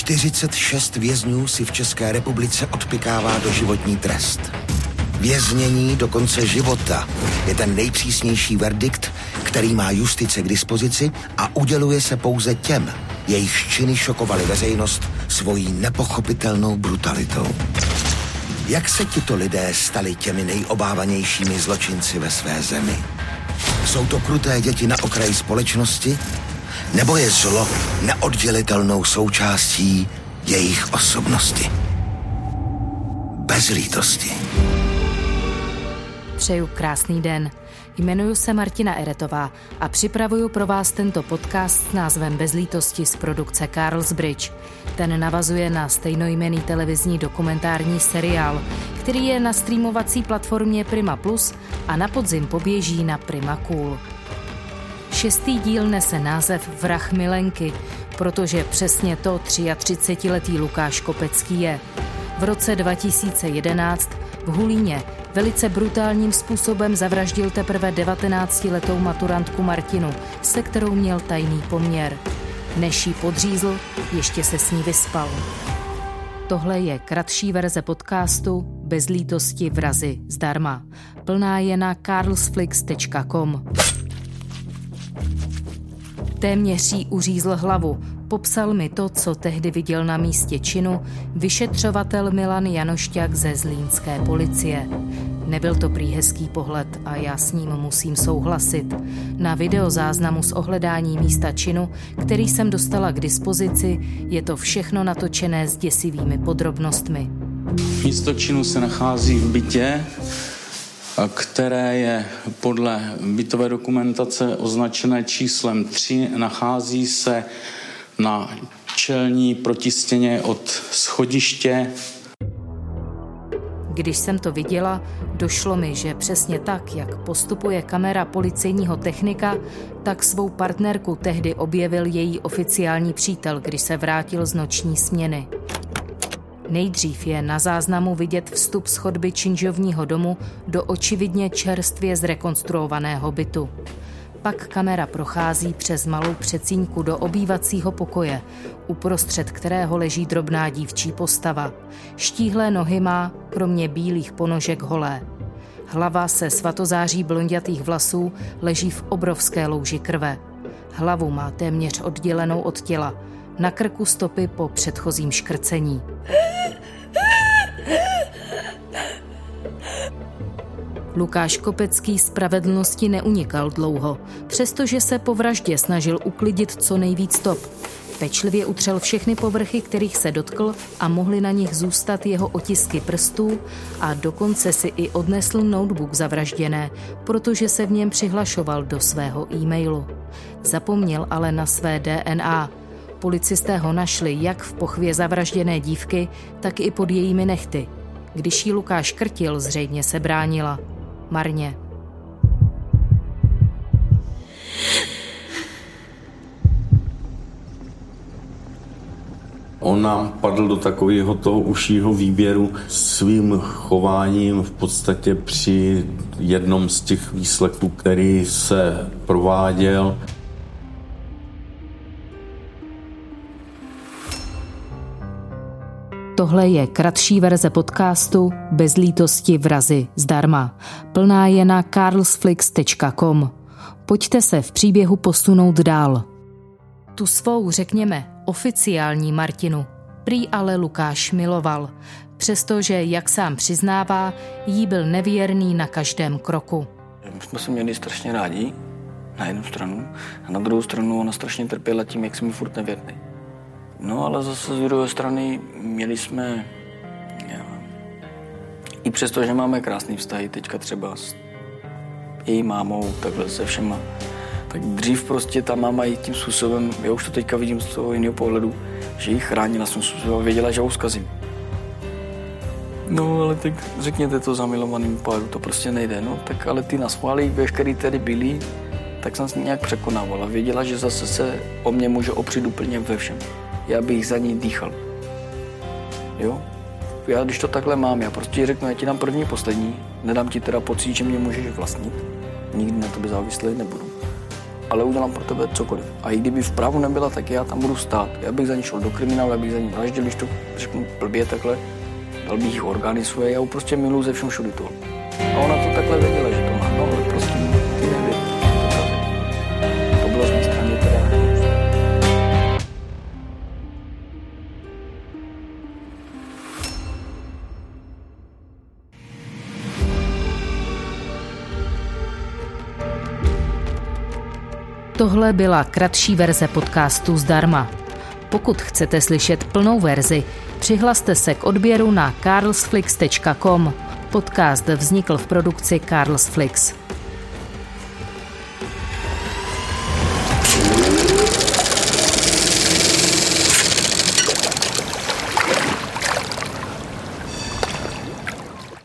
46 vězňů si v České republice odpikává do životní trest. Věznění do konce života je ten nejpřísnější verdikt, který má justice k dispozici a uděluje se pouze těm, jejich činy šokovaly veřejnost svojí nepochopitelnou brutalitou. Jak se tito lidé stali těmi nejobávanějšími zločinci ve své zemi? Jsou to kruté děti na okraji společnosti? Nebo je zlo neoddělitelnou součástí jejich osobnosti? Bez lítosti. Přeju krásný den. Jmenuji se Martina Eretová a připravuju pro vás tento podcast s názvem Bezlítosti z produkce Carlsbridge. Ten navazuje na stejnojmený televizní dokumentární seriál, který je na streamovací platformě Prima Plus a na podzim poběží na Prima Cool. Šestý díl nese název Vrah milenky, protože přesně to 33-letý Lukáš Kopecký je. V roce 2011 v Hulíně velice brutálním způsobem zavraždil teprve 19-letou maturantku Martinu, se kterou měl tajný poměr. Než ji podřízl, ještě se s ní vyspal. Tohle je kratší verze podcastu Bez lítosti vrazy zdarma. Plná je na carlsflix.com. Téměř jí uřízl hlavu. Popsal mi to, co tehdy viděl na místě činu vyšetřovatel Milan Janošťák ze zlínské policie. Nebyl to prý hezký pohled a já s ním musím souhlasit. Na videozáznamu z ohledání místa činu, který jsem dostala k dispozici, je to všechno natočené s děsivými podrobnostmi. Místo činu se nachází v bytě, které je podle bytové dokumentace označené číslem 3, nachází se na čelní protistěně od schodiště. Když jsem to viděla, došlo mi, že přesně tak, jak postupuje kamera policejního technika, tak svou partnerku tehdy objevil její oficiální přítel, když se vrátil z noční směny. Nejdřív je na záznamu vidět vstup z chodby činžovního domu do očividně čerstvě zrekonstruovaného bytu. Pak kamera prochází přes malou přecínku do obývacího pokoje, uprostřed kterého leží drobná dívčí postava. Štíhlé nohy má, kromě bílých ponožek holé. Hlava se svatozáří blondětých vlasů leží v obrovské louži krve. Hlavu má téměř oddělenou od těla, na krku stopy po předchozím škrcení. Lukáš Kopecký spravedlnosti neunikal dlouho, přestože se po vraždě snažil uklidit co nejvíc stop. Pečlivě utřel všechny povrchy, kterých se dotkl a mohly na nich zůstat jeho otisky prstů a dokonce si i odnesl notebook zavražděné, protože se v něm přihlašoval do svého e-mailu. Zapomněl ale na své DNA. Policisté ho našli jak v pochvě zavražděné dívky, tak i pod jejími nechty. Když jí Lukáš krtil, zřejmě se bránila marně. On nám padl do takového toho užšího výběru svým chováním v podstatě při jednom z těch výsledků, který se prováděl. Tohle je kratší verze podcastu Bez lítosti vrazy zdarma. Plná je na carlsflix.com. Pojďte se v příběhu posunout dál. Tu svou, řekněme, oficiální Martinu prý ale Lukáš miloval, přestože, jak sám přiznává, jí byl nevěrný na každém kroku. My jsme se měli strašně rádi, na jednu stranu, a na druhou stranu ona strašně trpěla tím, jak jsem mi furt nevěrný. No ale zase z druhé strany měli jsme, já, i přesto, že máme krásný vztahy teďka třeba s její mámou, takhle se všema, tak dřív prostě ta máma i tím způsobem, já už to teďka vidím z toho jiného pohledu, že ji chránila jsem způsobem věděla, že ho zkazím. No, ale tak řekněte to zamilovaným páru, to prostě nejde, no, tak ale ty naschválí, veškerý tady byli, tak jsem s ní nějak překonávala. Věděla, že zase se o mě může opřít úplně ve všem já bych za ní dýchal. Jo? Já když to takhle mám, já prostě řeknu, já ti dám první, poslední, nedám ti teda pocit, že mě můžeš vlastnit, nikdy na tebe závislý nebudu. ale udělám pro tebe cokoliv. A i kdyby vpravo nebyla, tak já tam budu stát. Já bych za ní šel do kriminálu, já bych za ní vraždil, když to řeknu blbě takhle, dal bych orgány svoje, já prostě miluji ze všem všudy to. A ona to takhle věděla, že Tohle byla kratší verze podcastu zdarma. Pokud chcete slyšet plnou verzi, přihlaste se k odběru na carlsflix.com. Podcast vznikl v produkci Carlsflix.